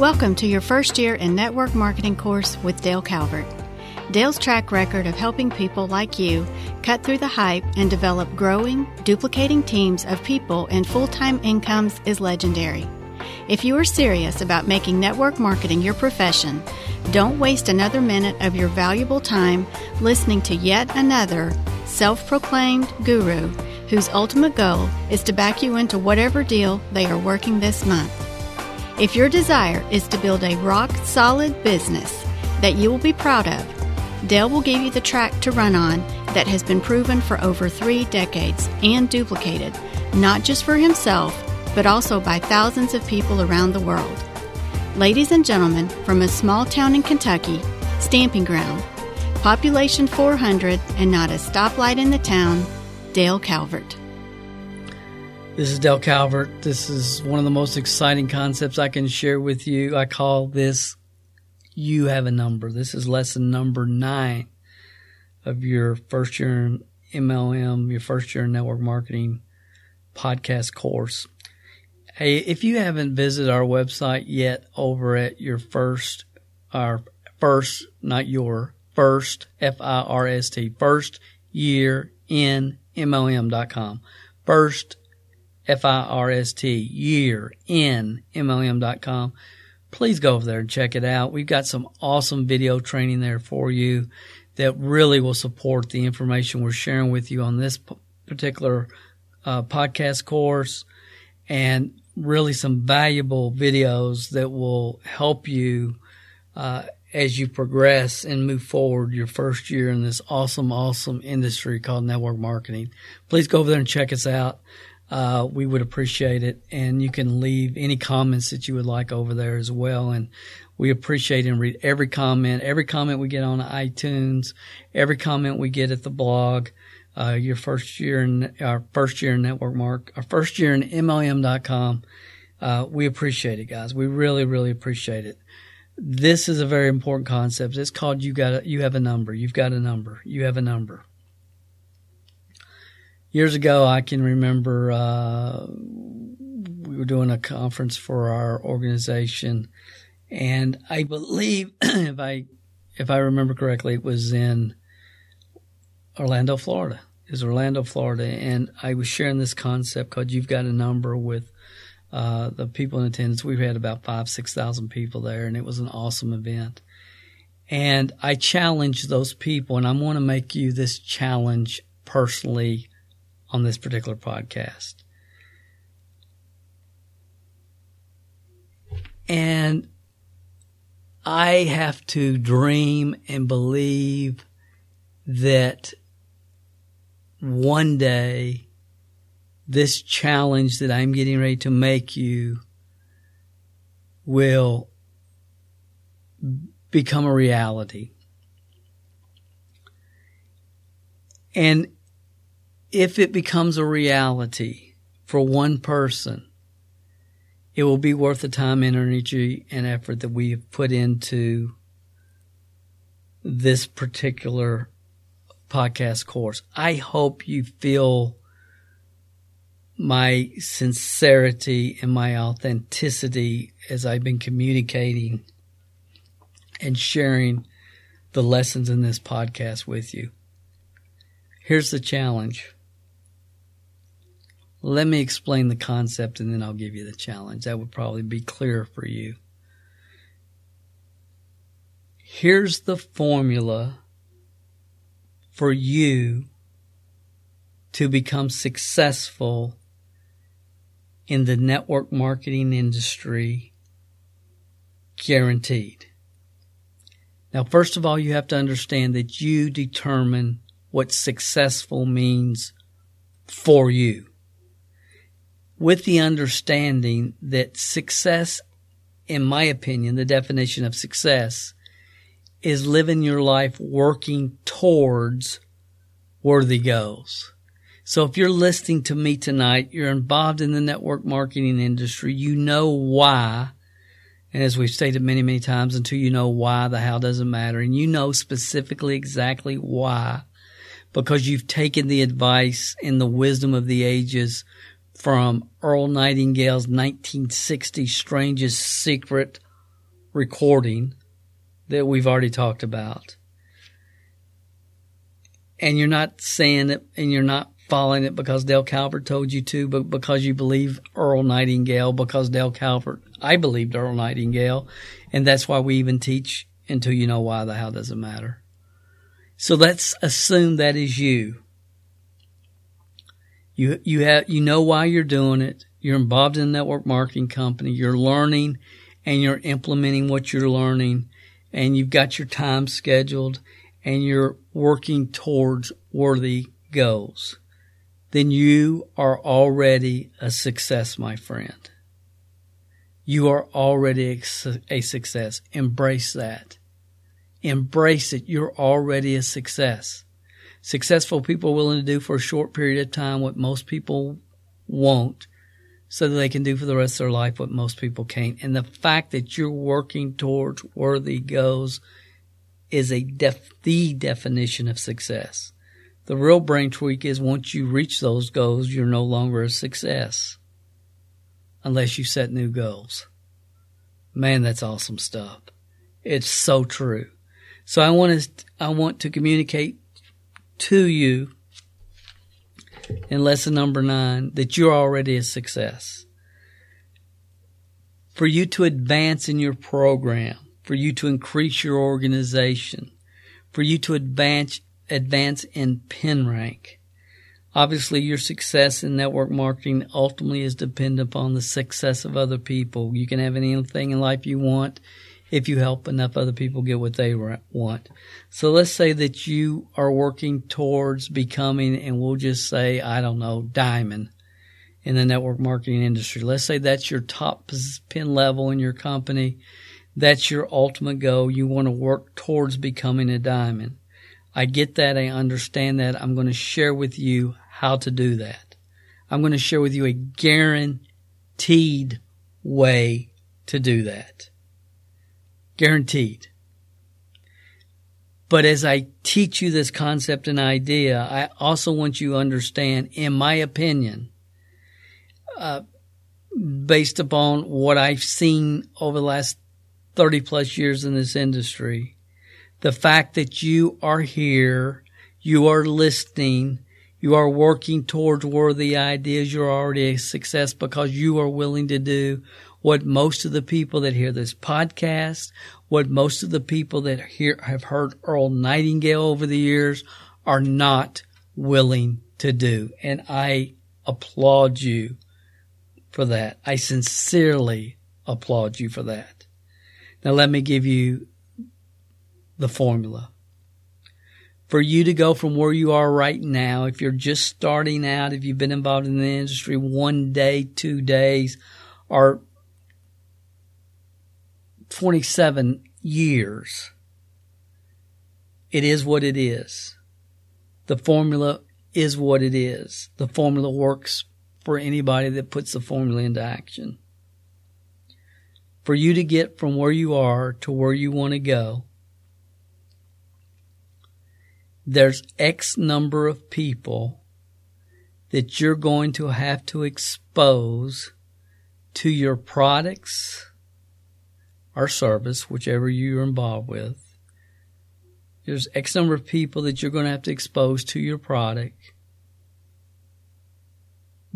Welcome to your first year in network marketing course with Dale Calvert. Dale's track record of helping people like you cut through the hype and develop growing, duplicating teams of people and full time incomes is legendary. If you are serious about making network marketing your profession, don't waste another minute of your valuable time listening to yet another self proclaimed guru whose ultimate goal is to back you into whatever deal they are working this month. If your desire is to build a rock solid business that you will be proud of, Dale will give you the track to run on that has been proven for over three decades and duplicated, not just for himself, but also by thousands of people around the world. Ladies and gentlemen, from a small town in Kentucky, Stamping Ground, population 400 and not a stoplight in the town, Dale Calvert. This is Dale Calvert. This is one of the most exciting concepts I can share with you. I call this You Have a Number. This is lesson number nine of your first year in MLM, your first year in network marketing podcast course. Hey, if you haven't visited our website yet over at your first, our first, not your first, F-I-R-S-T, first year in MLM.com. First F-I-R-S-T, year in MLM.com. Please go over there and check it out. We've got some awesome video training there for you that really will support the information we're sharing with you on this particular uh, podcast course and really some valuable videos that will help you uh, as you progress and move forward your first year in this awesome, awesome industry called network marketing. Please go over there and check us out uh, we would appreciate it. And you can leave any comments that you would like over there as well. And we appreciate and read every comment, every comment we get on iTunes, every comment we get at the blog. Uh, your first year in our first year in network mark, our first year in MLM.com. Uh, we appreciate it, guys. We really, really appreciate it. This is a very important concept. It's called you got you have a number. You've got a number. You have a number years ago, I can remember uh, we were doing a conference for our organization, and I believe if I if I remember correctly, it was in Orlando, Florida. It was Orlando, Florida, and I was sharing this concept called "You've Got a Number" with uh, the people in attendance. We had about five, six thousand people there, and it was an awesome event. And I challenged those people, and I want to make you this challenge personally on this particular podcast. And I have to dream and believe that one day this challenge that I'm getting ready to make you will become a reality. And if it becomes a reality for one person, it will be worth the time, and energy, and effort that we have put into this particular podcast course. I hope you feel my sincerity and my authenticity as I've been communicating and sharing the lessons in this podcast with you. Here's the challenge. Let me explain the concept and then I'll give you the challenge. That would probably be clearer for you. Here's the formula for you to become successful in the network marketing industry guaranteed. Now, first of all, you have to understand that you determine what successful means for you with the understanding that success, in my opinion, the definition of success is living your life working towards worthy goals. So if you're listening to me tonight, you're involved in the network marketing industry, you know why. And as we've stated many, many times, until you know why, the how doesn't matter. And you know specifically exactly why, because you've taken the advice and the wisdom of the ages from Earl Nightingale's 1960 Strangest Secret recording that we've already talked about, and you're not saying it and you're not following it because Dale Calvert told you to, but because you believe Earl Nightingale, because Dale Calvert, I believed Earl Nightingale, and that's why we even teach until you know why the how doesn't matter. So let's assume that is you. You you have you know why you're doing it. You're involved in a network marketing company. You're learning and you're implementing what you're learning and you've got your time scheduled and you're working towards worthy goals. Then you are already a success, my friend. You are already a success. Embrace that. Embrace it. You're already a success. Successful people are willing to do for a short period of time what most people won't so that they can do for the rest of their life what most people can't. And the fact that you're working towards worthy goals is a def- the definition of success. The real brain tweak is once you reach those goals, you're no longer a success unless you set new goals. Man, that's awesome stuff. It's so true. So I want to, I want to communicate to you in lesson number nine that you're already a success. For you to advance in your program, for you to increase your organization, for you to advance, advance in pin rank. Obviously, your success in network marketing ultimately is dependent upon the success of other people. You can have anything in life you want if you help enough other people get what they want. So let's say that you are working towards becoming, and we'll just say, I don't know, diamond in the network marketing industry. Let's say that's your top pin level in your company. That's your ultimate goal. You want to work towards becoming a diamond. I get that. I understand that. I'm going to share with you how to do that. I'm going to share with you a guaranteed way to do that. Guaranteed. But as I teach you this concept and idea, I also want you to understand, in my opinion, uh, based upon what I've seen over the last 30 plus years in this industry, the fact that you are here, you are listening, you are working towards worthy ideas, you're already a success because you are willing to do what most of the people that hear this podcast, what most of the people that hear, have heard Earl Nightingale over the years are not willing to do. And I applaud you for that. I sincerely applaud you for that. Now let me give you the formula. For you to go from where you are right now, if you're just starting out, if you've been involved in the industry one day, two days, or 27 years. It is what it is. The formula is what it is. The formula works for anybody that puts the formula into action. For you to get from where you are to where you want to go, there's X number of people that you're going to have to expose to your products, or service, whichever you're involved with. There's X number of people that you're going to have to expose to your product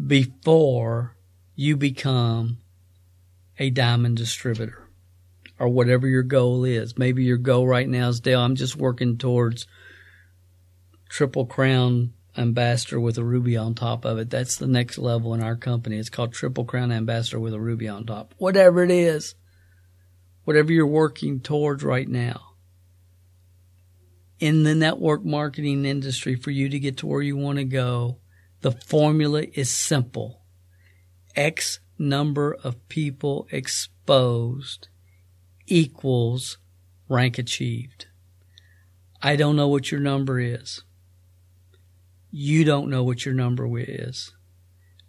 before you become a diamond distributor or whatever your goal is. Maybe your goal right now is Dale, I'm just working towards triple crown ambassador with a ruby on top of it. That's the next level in our company. It's called triple crown ambassador with a ruby on top. Whatever it is whatever you're working towards right now in the network marketing industry for you to get to where you want to go, the formula is simple. X number of people exposed equals rank achieved. I don't know what your number is. You don't know what your number is.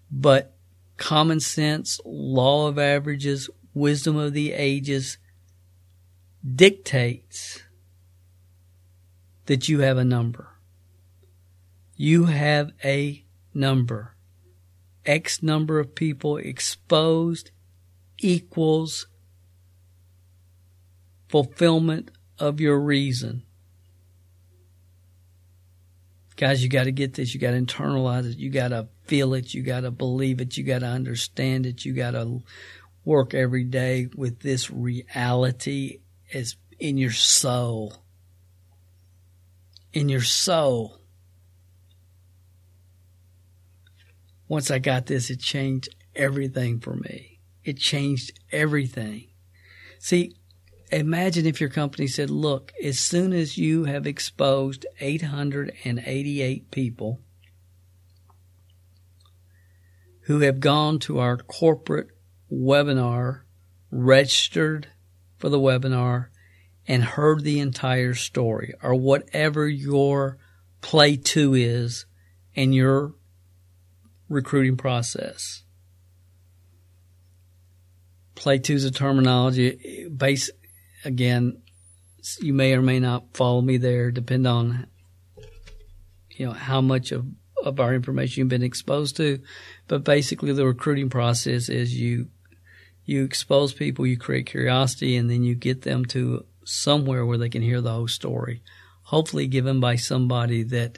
But common sense, law of averages, wisdom of the ages dictates that you have a number. You have a number. X number of people exposed equals fulfillment of your reason. Guys, you got to get this. You got to internalize it. You got to feel it. You got to believe it. You got to understand it. You got to work every day with this reality as in your soul. In your soul. Once I got this, it changed everything for me. It changed everything. See, imagine if your company said, look, as soon as you have exposed 888 people who have gone to our corporate webinar, registered for the webinar, and heard the entire story, or whatever your play two is in your recruiting process. Play two is a terminology. Base again, you may or may not follow me there, depend on you know how much of of our information you've been exposed to. But basically, the recruiting process is you you expose people, you create curiosity, and then you get them to somewhere where they can hear the whole story. Hopefully, given by somebody that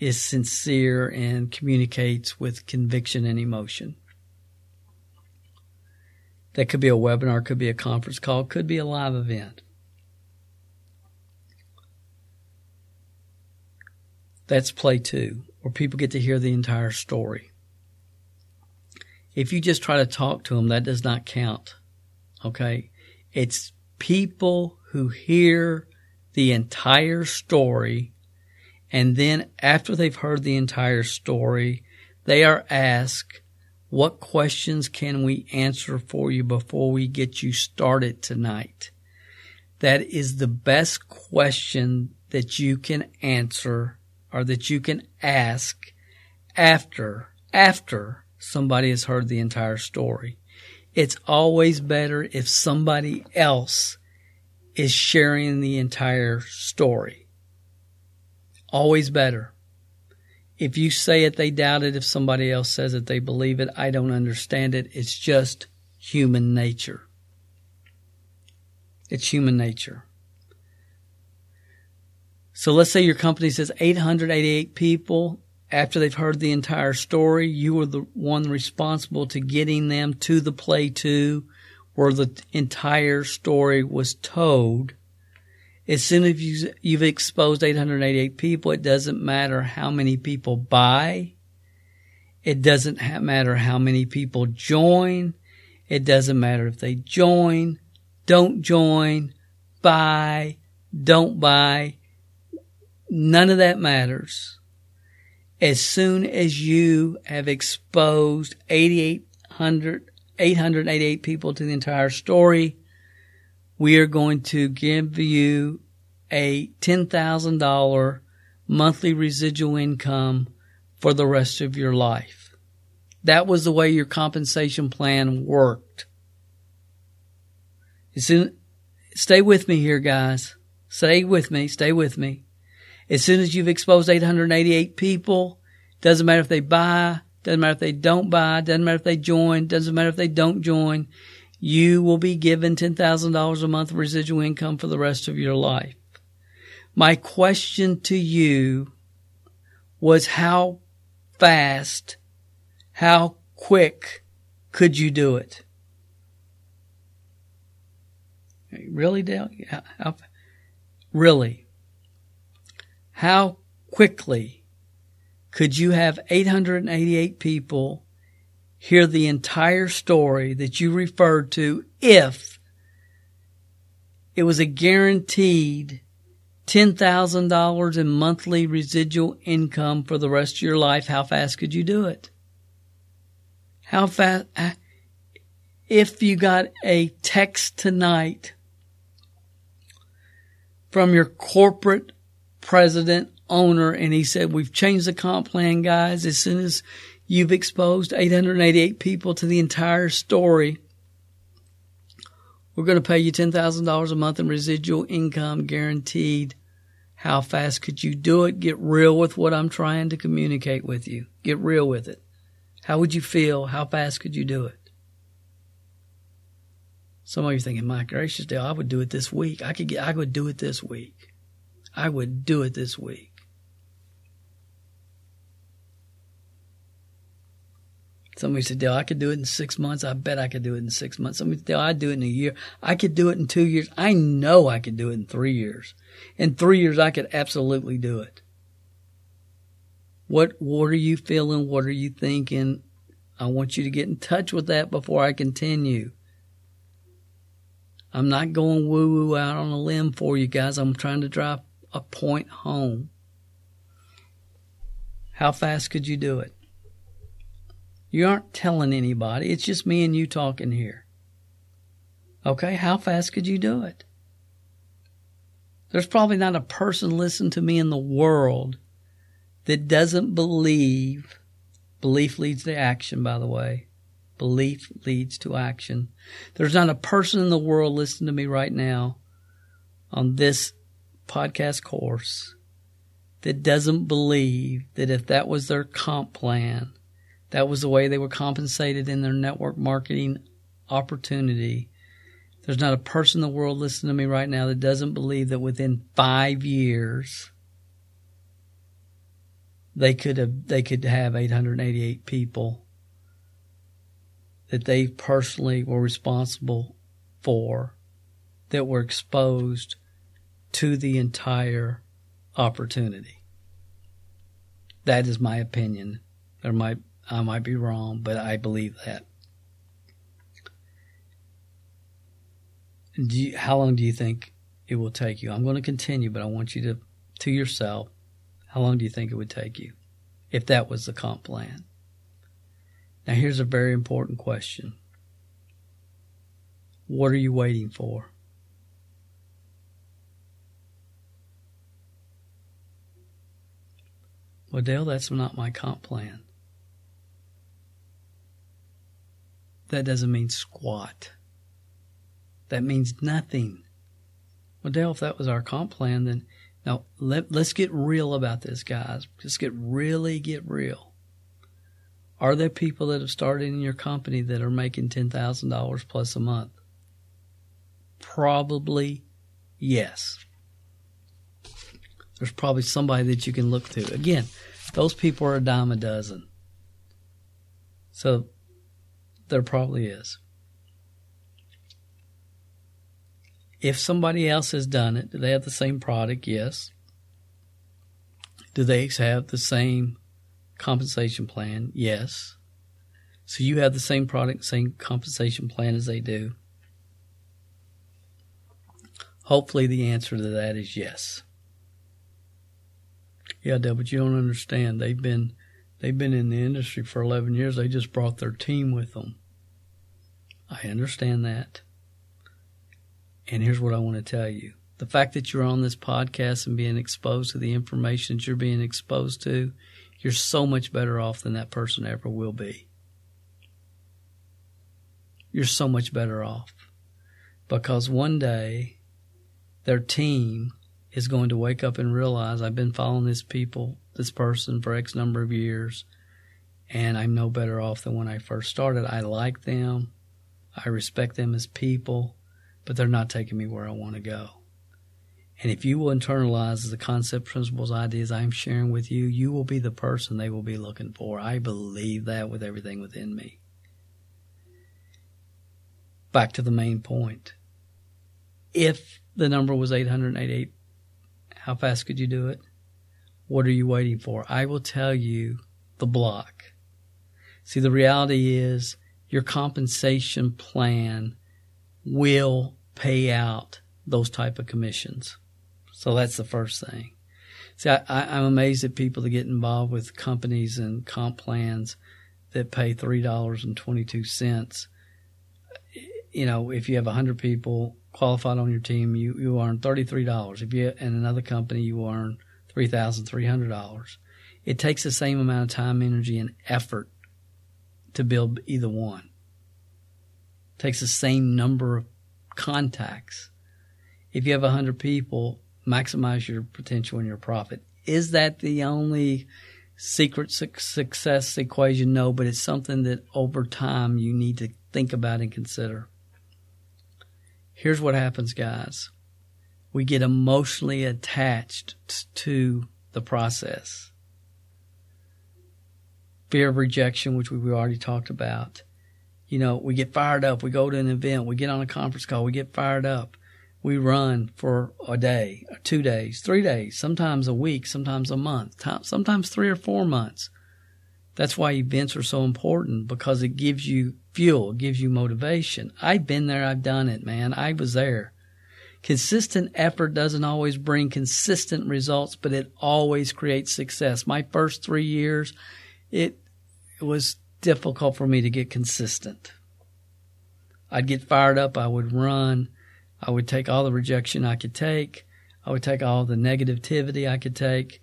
is sincere and communicates with conviction and emotion. That could be a webinar, could be a conference call, could be a live event. That's play two, where people get to hear the entire story. If you just try to talk to them, that does not count. Okay? It's people who hear the entire story and then after they've heard the entire story, they are asked, what questions can we answer for you before we get you started tonight? That is the best question that you can answer or that you can ask after, after somebody has heard the entire story. It's always better if somebody else is sharing the entire story. Always better. If you say it, they doubt it. If somebody else says it, they believe it. I don't understand it. It's just human nature. It's human nature. So let's say your company says 888 people. After they've heard the entire story, you were the one responsible to getting them to the play two where the entire story was told. As soon as you, you've exposed 888 people, it doesn't matter how many people buy. It doesn't matter how many people join. It doesn't matter if they join, don't join, buy, don't buy. None of that matters. As soon as you have exposed 8,800, 888 people to the entire story, we are going to give you a $10,000 monthly residual income for the rest of your life. That was the way your compensation plan worked. Soon, stay with me here, guys. Stay with me. Stay with me. As soon as you've exposed 888 people, doesn't matter if they buy, doesn't matter if they don't buy, doesn't matter if they join, doesn't matter if they don't join, you will be given $10,000 a month residual income for the rest of your life. My question to you was how fast, how quick could you do it? Really, Dale? Really? How quickly could you have 888 people hear the entire story that you referred to if it was a guaranteed $10,000 in monthly residual income for the rest of your life? How fast could you do it? How fast? Uh, if you got a text tonight from your corporate president owner and he said, we've changed the comp plan, guys. As soon as you've exposed 888 people to the entire story, we're going to pay you $10,000 a month in residual income guaranteed. How fast could you do it? Get real with what I'm trying to communicate with you. Get real with it. How would you feel? How fast could you do it? Some of you thinking, my gracious Dale, I would do it this week. I could get, I would do it this week. I would do it this week. Somebody said, Dale, I could do it in six months. I bet I could do it in six months. Somebody said, Dale, I'd do it in a year. I could do it in two years. I know I could do it in three years. In three years, I could absolutely do it. What, what are you feeling? What are you thinking? I want you to get in touch with that before I continue. I'm not going woo woo out on a limb for you guys. I'm trying to drive a point home. How fast could you do it? You aren't telling anybody. It's just me and you talking here. Okay, how fast could you do it? There's probably not a person listening to me in the world that doesn't believe. Belief leads to action, by the way. Belief leads to action. There's not a person in the world listening to me right now on this podcast course that doesn't believe that if that was their comp plan, that was the way they were compensated in their network marketing opportunity. There's not a person in the world listening to me right now that doesn't believe that within five years they could have they could have 888 people that they personally were responsible for that were exposed to the entire opportunity. That is my opinion. There might I might be wrong, but I believe that. You, how long do you think it will take you? I'm going to continue, but I want you to, to yourself, how long do you think it would take you if that was the comp plan? Now, here's a very important question What are you waiting for? Well, Dale, that's not my comp plan. that doesn't mean squat. That means nothing. Well, Dale, if that was our comp plan, then now let, let's get real about this, guys. Let's get really get real. Are there people that have started in your company that are making $10,000 plus a month? Probably yes. There's probably somebody that you can look to. Again, those people are a dime a dozen. So there probably is. If somebody else has done it, do they have the same product? Yes. Do they have the same compensation plan? Yes. So you have the same product, same compensation plan as they do. Hopefully, the answer to that is yes. Yeah, Dale, but you don't understand. They've been they've been in the industry for 11 years. They just brought their team with them. I understand that. And here's what I want to tell you the fact that you're on this podcast and being exposed to the information that you're being exposed to, you're so much better off than that person ever will be. You're so much better off because one day their team is going to wake up and realize I've been following this people, this person for X number of years, and I'm no better off than when I first started. I like them. I respect them as people, but they're not taking me where I want to go. And if you will internalize the concept, principles, ideas I'm sharing with you, you will be the person they will be looking for. I believe that with everything within me. Back to the main point. If the number was 888, how fast could you do it? What are you waiting for? I will tell you the block. See, the reality is your compensation plan will pay out those type of commissions. So that's the first thing. See, I, am amazed at people that get involved with companies and comp plans that pay three dollars and twenty two cents. You know, if you have hundred people qualified on your team, you you earn thirty three dollars. If you in another company, you earn three thousand three hundred dollars. It takes the same amount of time, energy, and effort to build either one. It takes the same number of contacts. If you have 100 people, maximize your potential and your profit. Is that the only secret success equation? No, but it's something that over time you need to think about and consider. Here's what happens, guys. We get emotionally attached to the process. Fear of rejection, which we already talked about. You know, we get fired up. We go to an event. We get on a conference call. We get fired up. We run for a day, two days, three days, sometimes a week, sometimes a month, sometimes three or four months. That's why events are so important because it gives you fuel, gives you motivation. I've been there, I've done it, man. I was there. Consistent effort doesn't always bring consistent results, but it always creates success. My first three years, it was difficult for me to get consistent. I'd get fired up, I would run, I would take all the rejection I could take, I would take all the negativity I could take,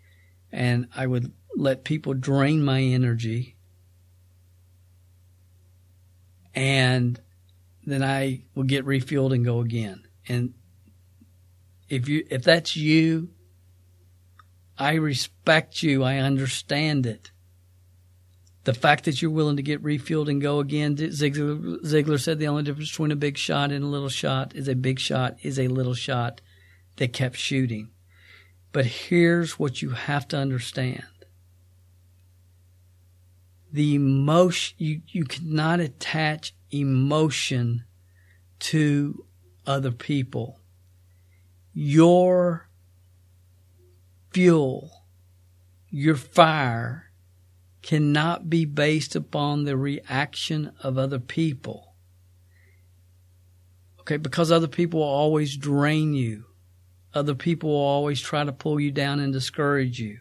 and I would let people drain my energy. And then I will get refueled and go again. And if you if that's you, I respect you. I understand it. The fact that you're willing to get refueled and go again, Ziglar said the only difference between a big shot and a little shot is a big shot is a little shot that kept shooting. But here's what you have to understand the emotion you, you cannot attach emotion to other people. Your fuel your fire cannot be based upon the reaction of other people. Okay because other people will always drain you. Other people will always try to pull you down and discourage you.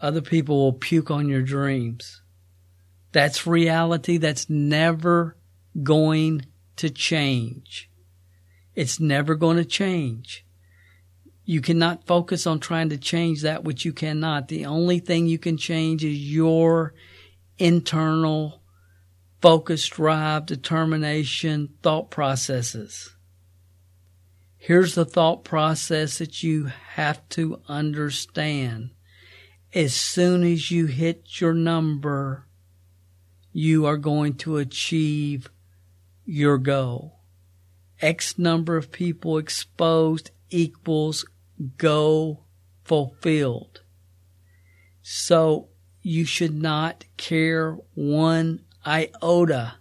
Other people will puke on your dreams that's reality that's never going to change. It's never going to change. You cannot focus on trying to change that which you cannot. The only thing you can change is your internal focus, drive, determination, thought processes. Here's the thought process that you have to understand. As soon as you hit your number, you are going to achieve your goal. X number of people exposed equals goal fulfilled. So you should not care one iota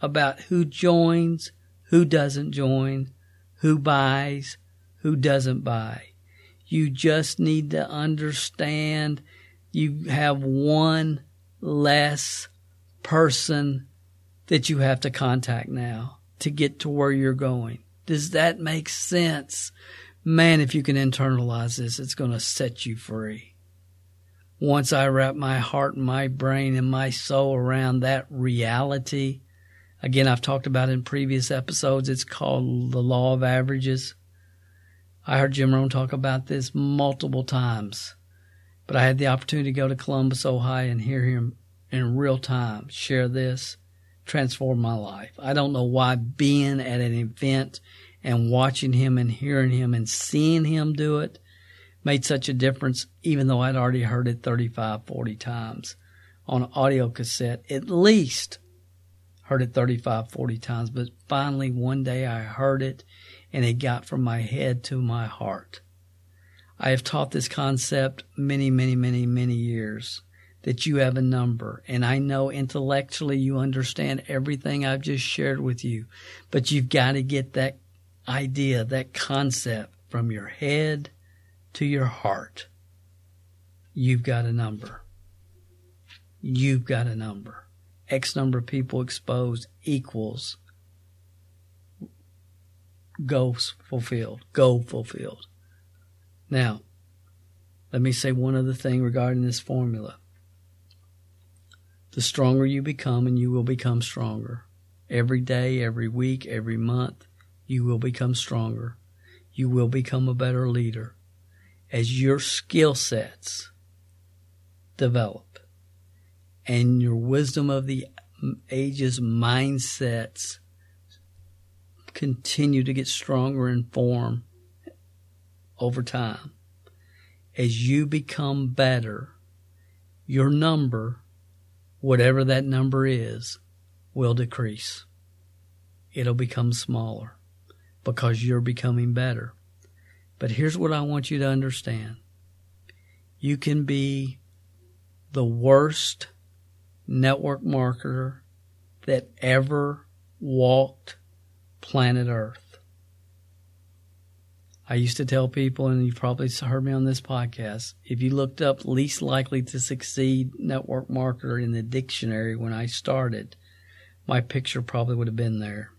about who joins, who doesn't join, who buys, who doesn't buy. You just need to understand you have one less person that you have to contact now to get to where you're going. Does that make sense? Man, if you can internalize this, it's going to set you free. Once I wrap my heart and my brain and my soul around that reality, again, I've talked about in previous episodes, it's called the law of averages. I heard Jim Rohn talk about this multiple times, but I had the opportunity to go to Columbus, Ohio and hear him in real time share this transformed my life. I don't know why being at an event and watching him and hearing him and seeing him do it made such a difference, even though I'd already heard it 35, 40 times on audio cassette, at least heard it 35, 40 times. But finally, one day I heard it and it got from my head to my heart. I have taught this concept many, many, many, many years that you have a number. And I know intellectually you understand everything I've just shared with you, but you've got to get that idea, that concept from your head to your heart. You've got a number. You've got a number. X number of people exposed equals goals fulfilled. Goal fulfilled. Now, let me say one other thing regarding this formula the stronger you become, and you will become stronger. Every day, every week, every month, you will become stronger. You will become a better leader as your skill sets develop and your wisdom of the ages mindsets continue to get stronger in form over time. As you become better, your number whatever that number is will decrease. It'll become smaller. because you're becoming better. But here's what I want you to understand you can be the worst network marketer that ever walked planet Earth. I used to tell people, and you've probably heard me on this podcast, if you looked up least likely to succeed network marketer in the dictionary when I started, my picture probably would have been there.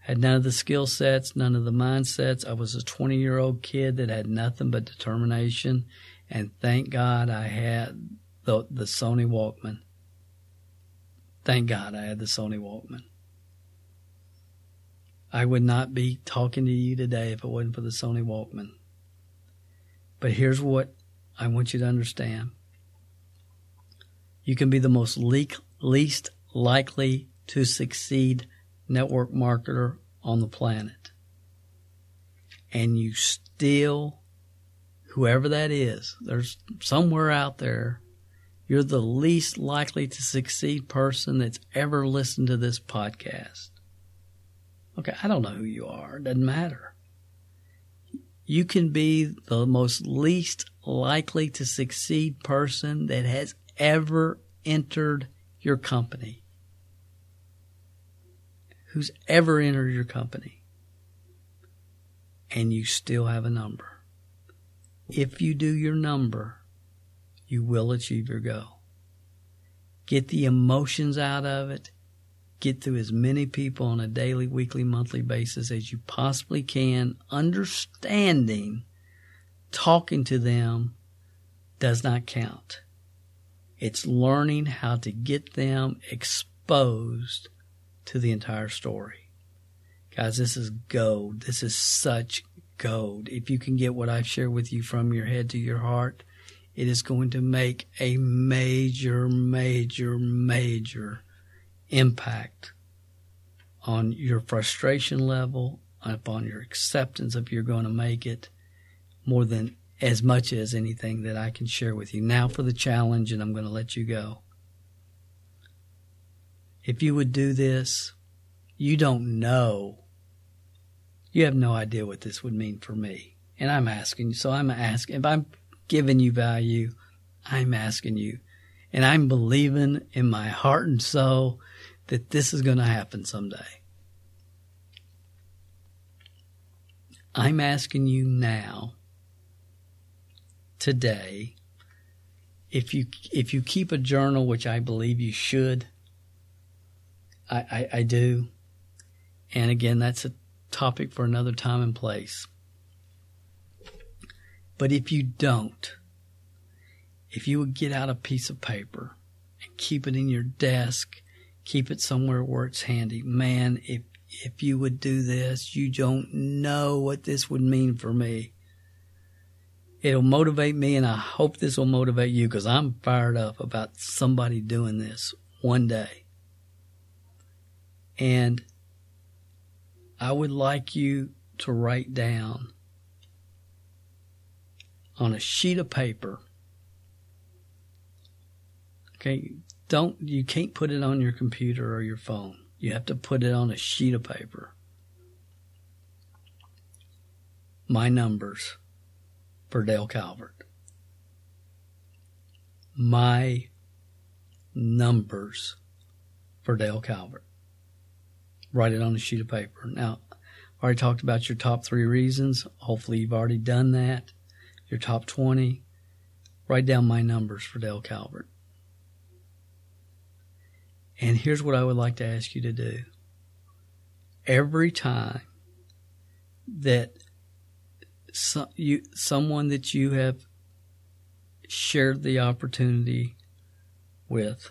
Had none of the skill sets, none of the mindsets. I was a 20 year old kid that had nothing but determination. And thank God I had the, the Sony Walkman. Thank God I had the Sony Walkman. I would not be talking to you today if it wasn't for the Sony Walkman. But here's what I want you to understand. You can be the most le- least likely to succeed network marketer on the planet. And you still, whoever that is, there's somewhere out there, you're the least likely to succeed person that's ever listened to this podcast. Okay, I don't know who you are. It doesn't matter. You can be the most least likely to succeed person that has ever entered your company. Who's ever entered your company. And you still have a number. If you do your number, you will achieve your goal. Get the emotions out of it get through as many people on a daily, weekly, monthly basis as you possibly can, understanding talking to them does not count. It's learning how to get them exposed to the entire story. Guys, this is gold. This is such gold. If you can get what I've shared with you from your head to your heart, it is going to make a major, major, major impact on your frustration level, upon your acceptance of you're going to make it, more than as much as anything that I can share with you. Now for the challenge, and I'm going to let you go. If you would do this, you don't know. You have no idea what this would mean for me. And I'm asking you. So I'm asking, if I'm giving you value, I'm asking you. And I'm believing in my heart and soul that this is going to happen someday. I'm asking you now, today, if you if you keep a journal, which I believe you should, I, I, I do, and again, that's a topic for another time and place. But if you don't, if you would get out a piece of paper and keep it in your desk keep it somewhere where it's handy. Man, if if you would do this, you don't know what this would mean for me. It'll motivate me, and I hope this will motivate you because I'm fired up about somebody doing this one day. And I would like you to write down on a sheet of paper. Okay, don't you can't put it on your computer or your phone. You have to put it on a sheet of paper. My numbers for Dale Calvert. My numbers for Dale Calvert. Write it on a sheet of paper. Now, I already talked about your top three reasons. Hopefully, you've already done that. Your top 20. Write down my numbers for Dale Calvert. And here's what I would like to ask you to do. Every time that you, someone that you have shared the opportunity with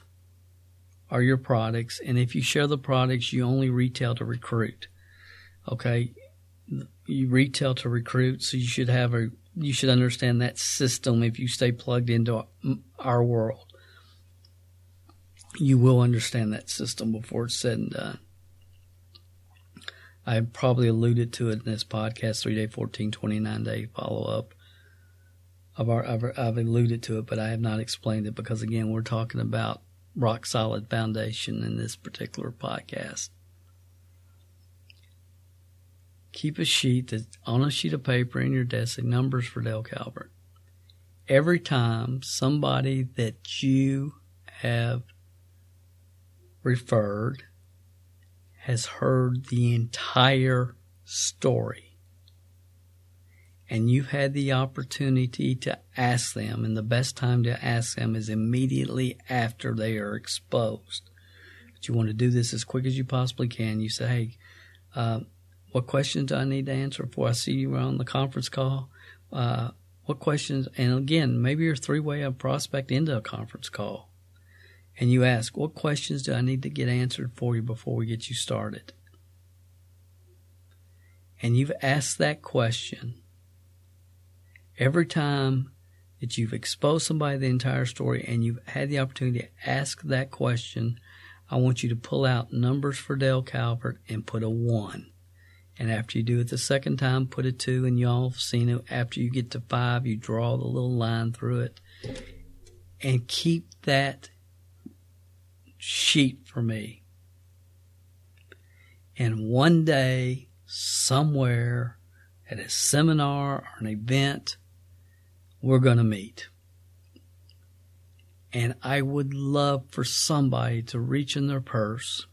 are your products, and if you share the products, you only retail to recruit. Okay, you retail to recruit, so you should have a you should understand that system if you stay plugged into our world you will understand that system before it's said and done. I probably alluded to it in this podcast, three day, 14, 29 day follow up. I've, I've, I've alluded to it, but I have not explained it because, again, we're talking about rock solid foundation in this particular podcast. keep a sheet that's on a sheet of paper in your desk, say numbers for Dale Calvert. Every time somebody that you have referred has heard the entire story and you've had the opportunity to ask them, and the best time to ask them is immediately after they are exposed. But you want to do this as quick as you possibly can. You say, hey, uh, what questions do I need to answer before I see you on the conference call? Uh, what questions? And again, maybe you're three way a prospect into a conference call. And you ask, what questions do I need to get answered for you before we get you started? And you've asked that question every time that you've exposed somebody the entire story and you've had the opportunity to ask that question, I want you to pull out numbers for Dale Calvert and put a one. And after you do it the second time, put a two, and y'all have seen it. After you get to five, you draw the little line through it. And keep that sheet for me. And one day, somewhere, at a seminar or an event, we're going to meet. And I would love for somebody to reach in their purse,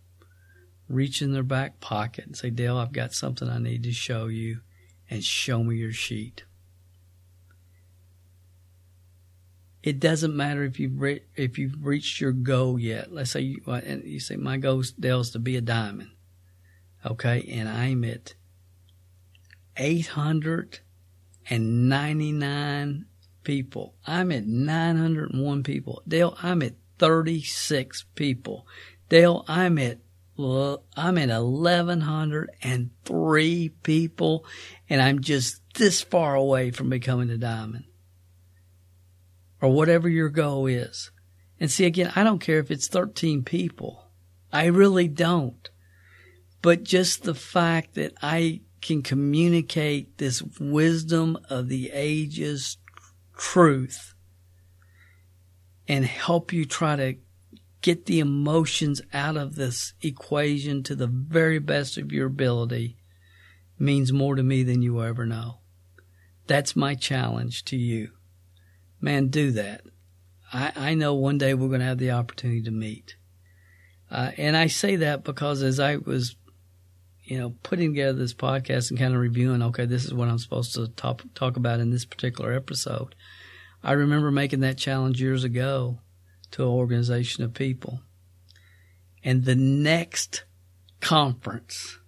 reach in their back pocket, and say, Dale, I've got something I need to show you, and show me your sheet. It doesn't matter if you've re- if you've reached your goal yet. Let's say you, and you say my goal, Dale, is to be a diamond. Okay, and I'm at eight hundred and ninety nine people. I'm at 901 people. Dale, I'm at 36 people. Dale, I'm at I'm at 1103 people and I'm just this far away from becoming a diamond. Or whatever your goal is. And see again, I don't care if it's 13 people. I really don't. But just the fact that I can communicate this wisdom of the ages truth and help you try to get the emotions out of this equation to the very best of your ability means more to me than you ever know. That's my challenge to you. Man, do that. I, I know one day we're going to have the opportunity to meet. Uh, and I say that because as I was, you know, putting together this podcast and kind of reviewing, okay, this is what I'm supposed to talk, talk about in this particular episode. I remember making that challenge years ago to an organization of people. And the next conference,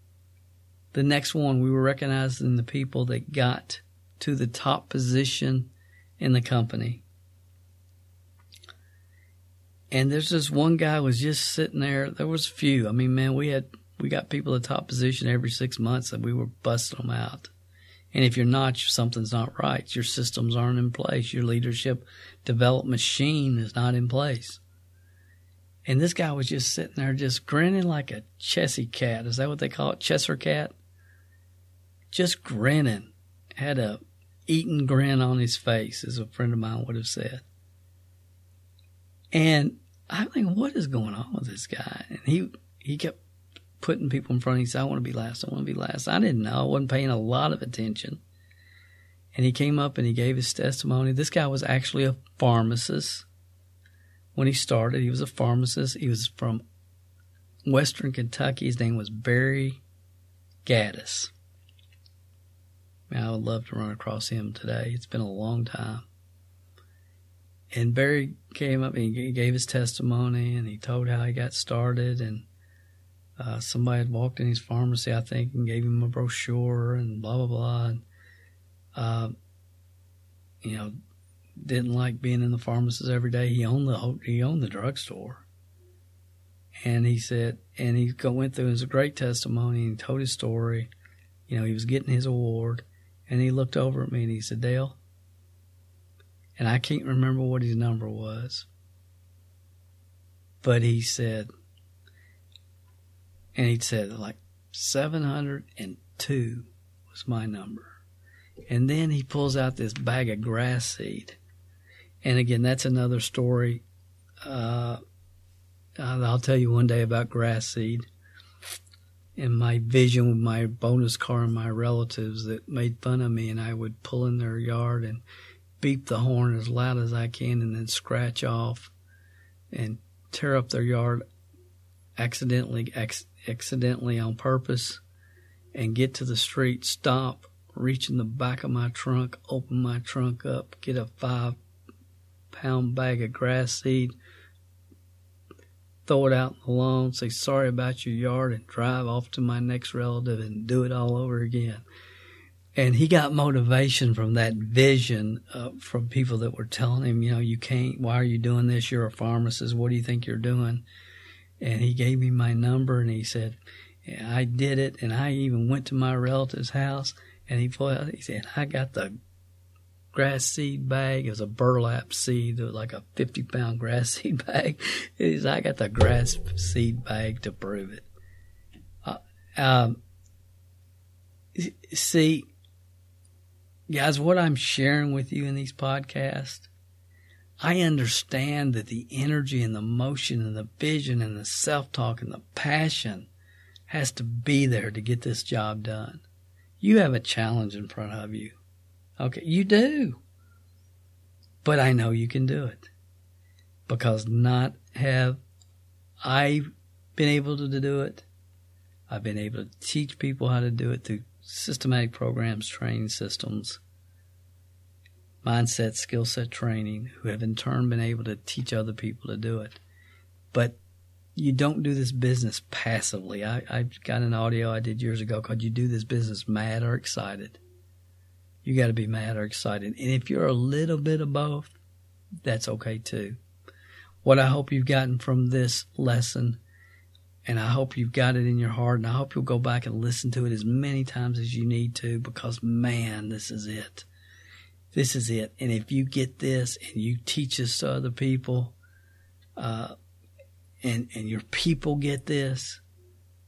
the next one, we were recognizing the people that got to the top position in the company. And there's this one guy was just sitting there. There was a few. I mean, man, we had we got people at top position every six months, and we were busting them out. And if you're not, something's not right. Your systems aren't in place. Your leadership development machine is not in place. And this guy was just sitting there, just grinning like a Chessy cat. Is that what they call it? Chesser cat? Just grinning. Had a eaten grin on his face, as a friend of mine would have said. And I'm thinking, what is going on with this guy? And he he kept putting people in front of. He said, I want to be last. I want to be last. I didn't know. I wasn't paying a lot of attention. And he came up and he gave his testimony. This guy was actually a pharmacist. When he started, he was a pharmacist. He was from Western Kentucky. His name was Barry Gaddis. Man, I would love to run across him today. It's been a long time. And Barry came up and he gave his testimony and he told how he got started and uh, somebody had walked in his pharmacy, I think, and gave him a brochure and blah blah blah. And, uh, you know, didn't like being in the pharmacist every day. He owned the he owned the drugstore, and he said, and he went through his great testimony and told his story. You know, he was getting his award, and he looked over at me and he said, Dale, and I can't remember what his number was, but he said, and he said like 702 was my number. And then he pulls out this bag of grass seed. And again, that's another story. Uh, I'll tell you one day about grass seed. In my vision with my bonus car and my relatives that made fun of me and I would pull in their yard and beep the horn as loud as I can and then scratch off and tear up their yard accidentally ac- accidentally on purpose and get to the street stop reach in the back of my trunk open my trunk up get a five pound bag of grass seed throw it out in the lawn, say sorry about your yard, and drive off to my next relative and do it all over again. And he got motivation from that vision uh, from people that were telling him, you know, you can't, why are you doing this? You're a pharmacist. What do you think you're doing? And he gave me my number and he said, yeah, I did it. And I even went to my relative's house and he, he said, I got the grass seed bag. It was a burlap seed. It was like a 50 pound grass seed bag. Said, I got the grass seed bag to prove it. Uh, um, see, guys, what I'm sharing with you in these podcasts, I understand that the energy and the motion and the vision and the self talk and the passion has to be there to get this job done. You have a challenge in front of you. Okay, you do. But I know you can do it. Because not have I been able to do it. I've been able to teach people how to do it through systematic programs, training systems, mindset, skill set training, who have in turn been able to teach other people to do it. But you don't do this business passively. I, I got an audio I did years ago called You Do This Business Mad or Excited you got to be mad or excited. And if you're a little bit of both, that's okay too. What I hope you've gotten from this lesson, and I hope you've got it in your heart, and I hope you'll go back and listen to it as many times as you need to because, man, this is it. This is it. And if you get this and you teach this to other people, uh, and, and your people get this,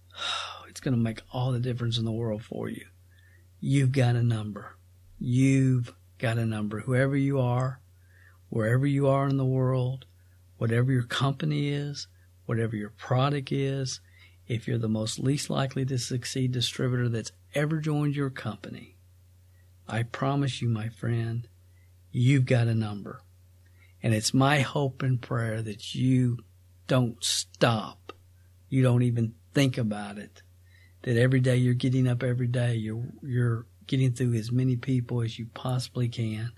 it's going to make all the difference in the world for you. You've got a number. You've got a number. Whoever you are, wherever you are in the world, whatever your company is, whatever your product is, if you're the most least likely to succeed distributor that's ever joined your company, I promise you, my friend, you've got a number. And it's my hope and prayer that you don't stop. You don't even think about it. That every day you're getting up every day, you're, you're getting through as many people as you possibly can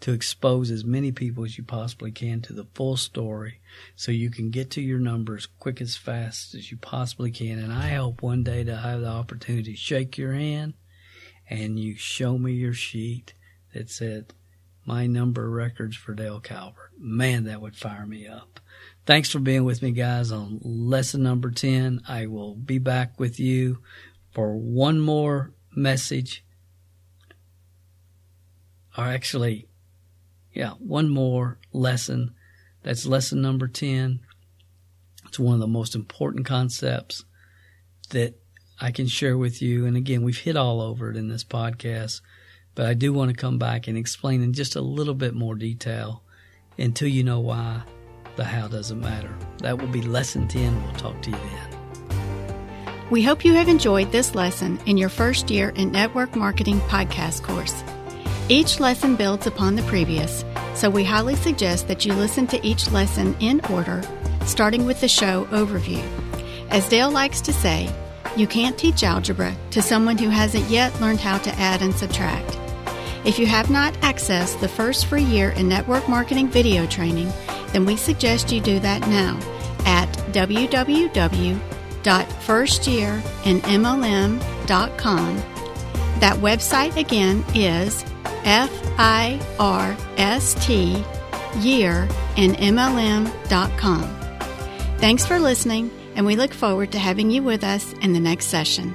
to expose as many people as you possibly can to the full story so you can get to your numbers quick as fast as you possibly can. And I hope one day to have the opportunity to shake your hand and you show me your sheet that said my number records for Dale Calvert. Man, that would fire me up. Thanks for being with me, guys, on lesson number 10. I will be back with you for one more message or actually, yeah, one more lesson. That's lesson number 10. It's one of the most important concepts that I can share with you. And again, we've hit all over it in this podcast, but I do want to come back and explain in just a little bit more detail until you know why the how doesn't matter. That will be lesson 10. We'll talk to you then. We hope you have enjoyed this lesson in your first year in Network Marketing Podcast course. Each lesson builds upon the previous, so we highly suggest that you listen to each lesson in order, starting with the show overview. As Dale likes to say, you can't teach algebra to someone who hasn't yet learned how to add and subtract. If you have not accessed the first free year in network marketing video training, then we suggest you do that now at www.firstyearinmlm.com. That website again is F I R S T year in MLM.com. Thanks for listening, and we look forward to having you with us in the next session.